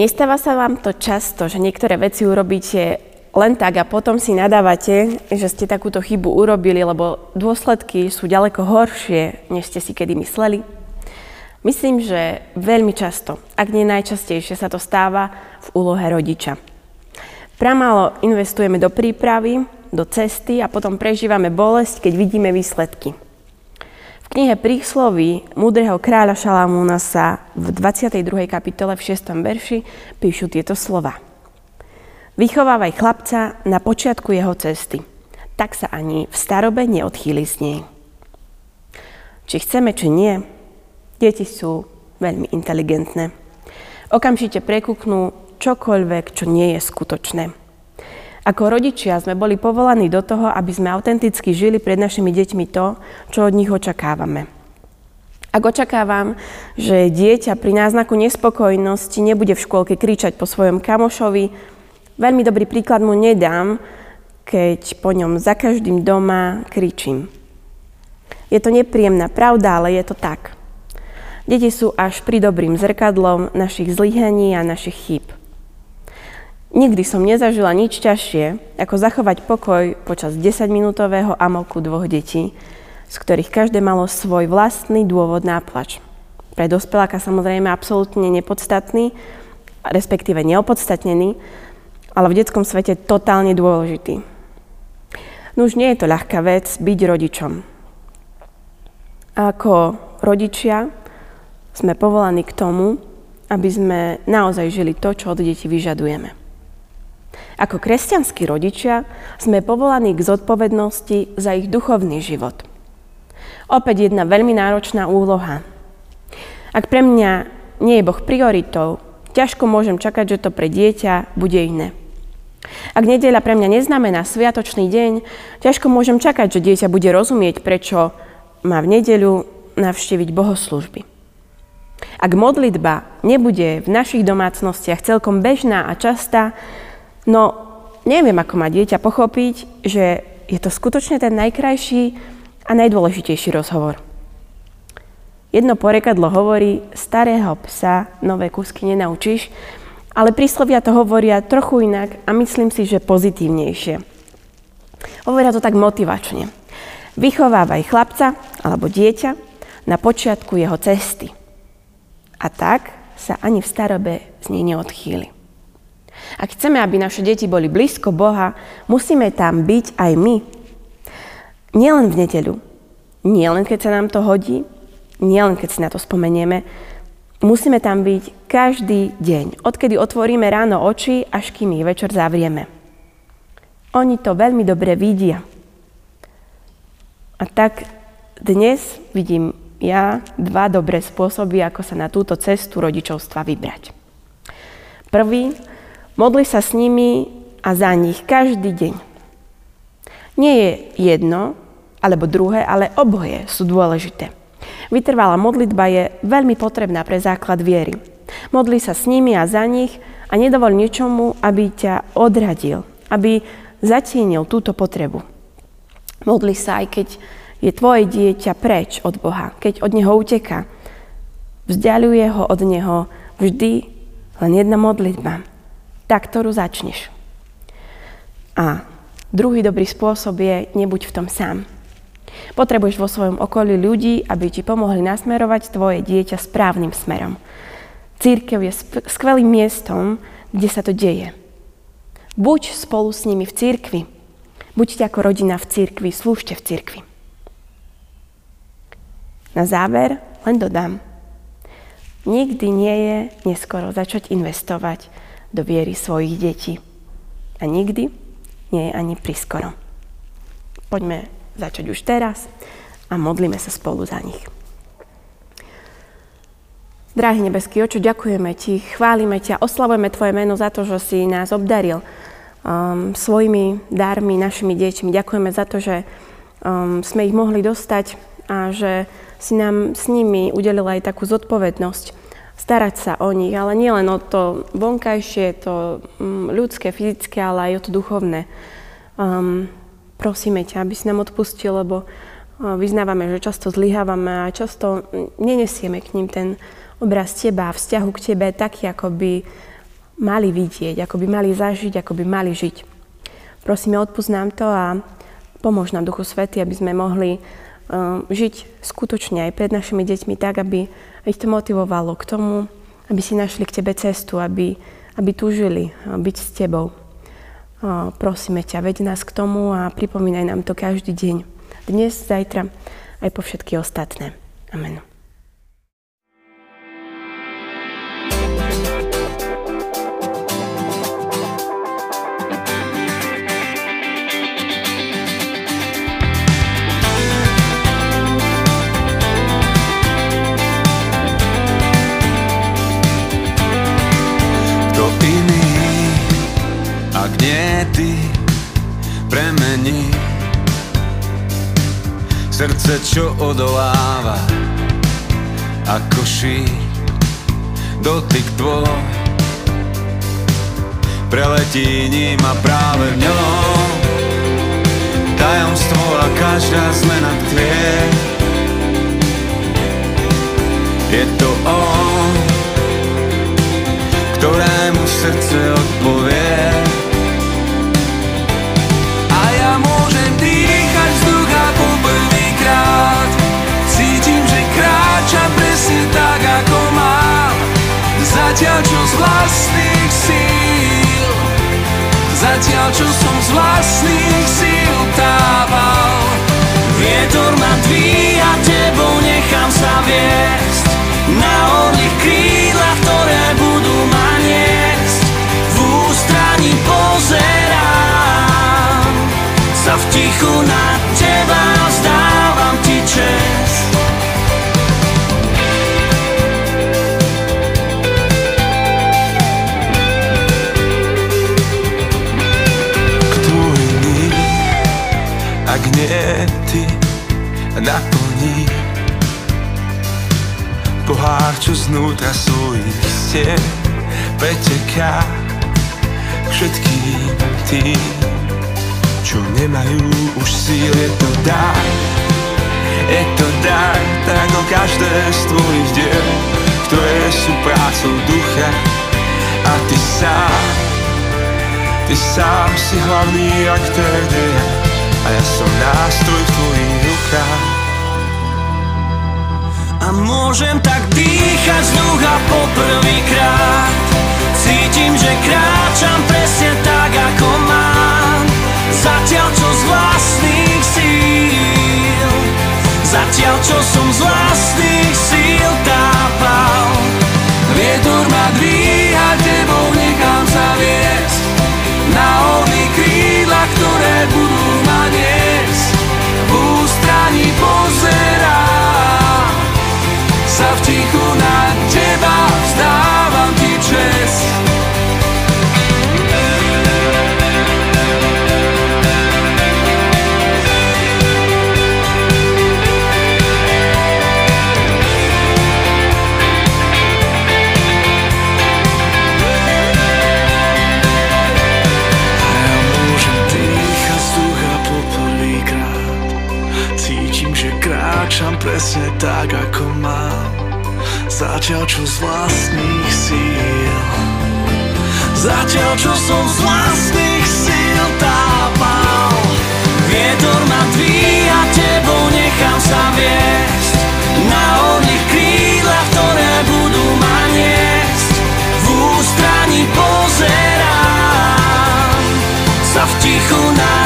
nestáva sa vám to často, že niektoré veci urobíte len tak a potom si nadávate, že ste takúto chybu urobili, lebo dôsledky sú ďaleko horšie, než ste si kedy mysleli? Myslím, že veľmi často, ak nie najčastejšie, sa to stáva v úlohe rodiča. Pramálo investujeme do prípravy, do cesty a potom prežívame bolesť, keď vidíme výsledky. Knihe Prísloví múdreho kráľa Šalamúna sa v 22. kapitole v 6. verši píšu tieto slova. Vychovávaj chlapca na počiatku jeho cesty, tak sa ani v starobe neodchýli z nej. Či chceme, či nie, deti sú veľmi inteligentné. Okamžite prekúknú čokoľvek, čo nie je skutočné. Ako rodičia sme boli povolaní do toho, aby sme autenticky žili pred našimi deťmi to, čo od nich očakávame. Ak očakávam, že dieťa pri náznaku nespokojnosti nebude v škôlke kričať po svojom kamošovi, Veľmi dobrý príklad mu nedám, keď po ňom za každým doma kričím. Je to nepríjemná pravda, ale je to tak. Deti sú až pri dobrým zrkadlom našich zlyhaní a našich chýb. Nikdy som nezažila nič ťažšie, ako zachovať pokoj počas 10-minútového amoku dvoch detí, z ktorých každé malo svoj vlastný dôvod náplač. Pre dospeláka samozrejme absolútne nepodstatný, respektíve neopodstatnený, ale v detskom svete totálne dôležitý. No už nie je to ľahká vec byť rodičom. Ako rodičia sme povolaní k tomu, aby sme naozaj žili to, čo od detí vyžadujeme. Ako kresťanskí rodičia sme povolaní k zodpovednosti za ich duchovný život. Opäť jedna veľmi náročná úloha. Ak pre mňa nie je Boh prioritou, ťažko môžem čakať, že to pre dieťa bude iné. Ak nedeľa pre mňa neznamená sviatočný deň, ťažko môžem čakať, že dieťa bude rozumieť, prečo má v nedeľu navštíviť bohoslužby. Ak modlitba nebude v našich domácnostiach celkom bežná a častá, no neviem, ako má dieťa pochopiť, že je to skutočne ten najkrajší a najdôležitejší rozhovor. Jedno porekadlo hovorí, starého psa nové kúsky nenaučíš, ale príslovia to hovoria trochu inak a myslím si, že pozitívnejšie. Hovoria to tak motivačne. Vychovávaj chlapca alebo dieťa na počiatku jeho cesty. A tak sa ani v starobe z nej neodchýli. Ak chceme, aby naše deti boli blízko Boha, musíme tam byť aj my. Nielen v nedeľu, nielen keď sa nám to hodí, nielen keď si na to spomenieme, Musíme tam byť každý deň, odkedy otvoríme ráno oči, až kým ich večer zavrieme. Oni to veľmi dobre vidia. A tak dnes vidím ja dva dobré spôsoby, ako sa na túto cestu rodičovstva vybrať. Prvý, modli sa s nimi a za nich každý deň. Nie je jedno alebo druhé, ale oboje sú dôležité. Vytrvalá modlitba je veľmi potrebná pre základ viery. Modli sa s nimi a za nich a nedovol ničomu, aby ťa odradil, aby zatienil túto potrebu. Modli sa aj keď je tvoje dieťa preč od Boha, keď od Neho uteka. Vzdialuje ho od Neho vždy len jedna modlitba, tá, ktorú začneš. A druhý dobrý spôsob je nebuď v tom sám. Potrebuješ vo svojom okolí ľudí, aby ti pomohli nasmerovať tvoje dieťa správnym smerom. Církev je skvelým miestom, kde sa to deje. Buď spolu s nimi v církvi. Buďte ako rodina v církvi, slúžte v církvi. Na záver len dodám. Nikdy nie je neskoro začať investovať do viery svojich detí. A nikdy nie je ani priskoro. Poďme začať už teraz a modlíme sa spolu za nich. Drahý nebeský oče, ďakujeme Ti, chválime ťa, oslavujeme Tvoje meno za to, že si nás obdaril um, svojimi darmi, našimi deťmi. Ďakujeme za to, že um, sme ich mohli dostať a že si nám s nimi udelil aj takú zodpovednosť starať sa o nich, ale nielen o to vonkajšie, to um, ľudské, fyzické, ale aj o to duchovné. Um, prosíme ťa, aby si nám odpustil, lebo vyznávame, že často zlyhávame a často nenesieme k ním ten obraz teba a vzťahu k tebe taký, ako by mali vidieť, ako by mali zažiť, ako by mali žiť. Prosíme, odpúsť nám to a pomôž nám, Duchu Svety, aby sme mohli žiť skutočne aj pred našimi deťmi tak, aby ich to motivovalo k tomu, aby si našli k Tebe cestu, aby, aby túžili byť s Tebou. Uh, prosíme ťa, veď nás k tomu a pripomínaj nám to každý deň. Dnes, zajtra, aj po všetky ostatné. Amen. Srdce, čo odoláva. Ako šíp Dotyk tvoj Preletí ním a práve v ňom. Tajomstvo a každá zmena tvie Je to on Ktorému srdce Zatiaľ čo som z vlastných síl tával Vietor ma dvíha, tebou nechám sa viesť. Na oných krídlach, ktoré budú ma niesť V ústraní pozerám. Sa v tichu na teba vzdávam ti čest ty naplní Pohár, čo znútra svojich stien preteká všetkým tým, čo nemajú už síl, je to dar, je to dar, tak o každé z tvojich diel, ktoré sú prácou ducha. A ty sám, ty sám si hlavný aktér deja a ja som nástroj v tvojich rukách. A môžem tak dýchať z ducha poprvýkrát Cítim, že kráčam presne tak, ako mám. Zatiaľ, čo z vlastných síl. Zatiaľ, čo som z vlastných Zatiaľ čo z vlastných síl. Zatiaľ čo som z vlastných síl tápal. Vietor ma tvíja, tebou nechám sa viesť. Na orných krídlach, ktoré budú ma niesť. V ústraní pozerám. Sa v tichu nájsť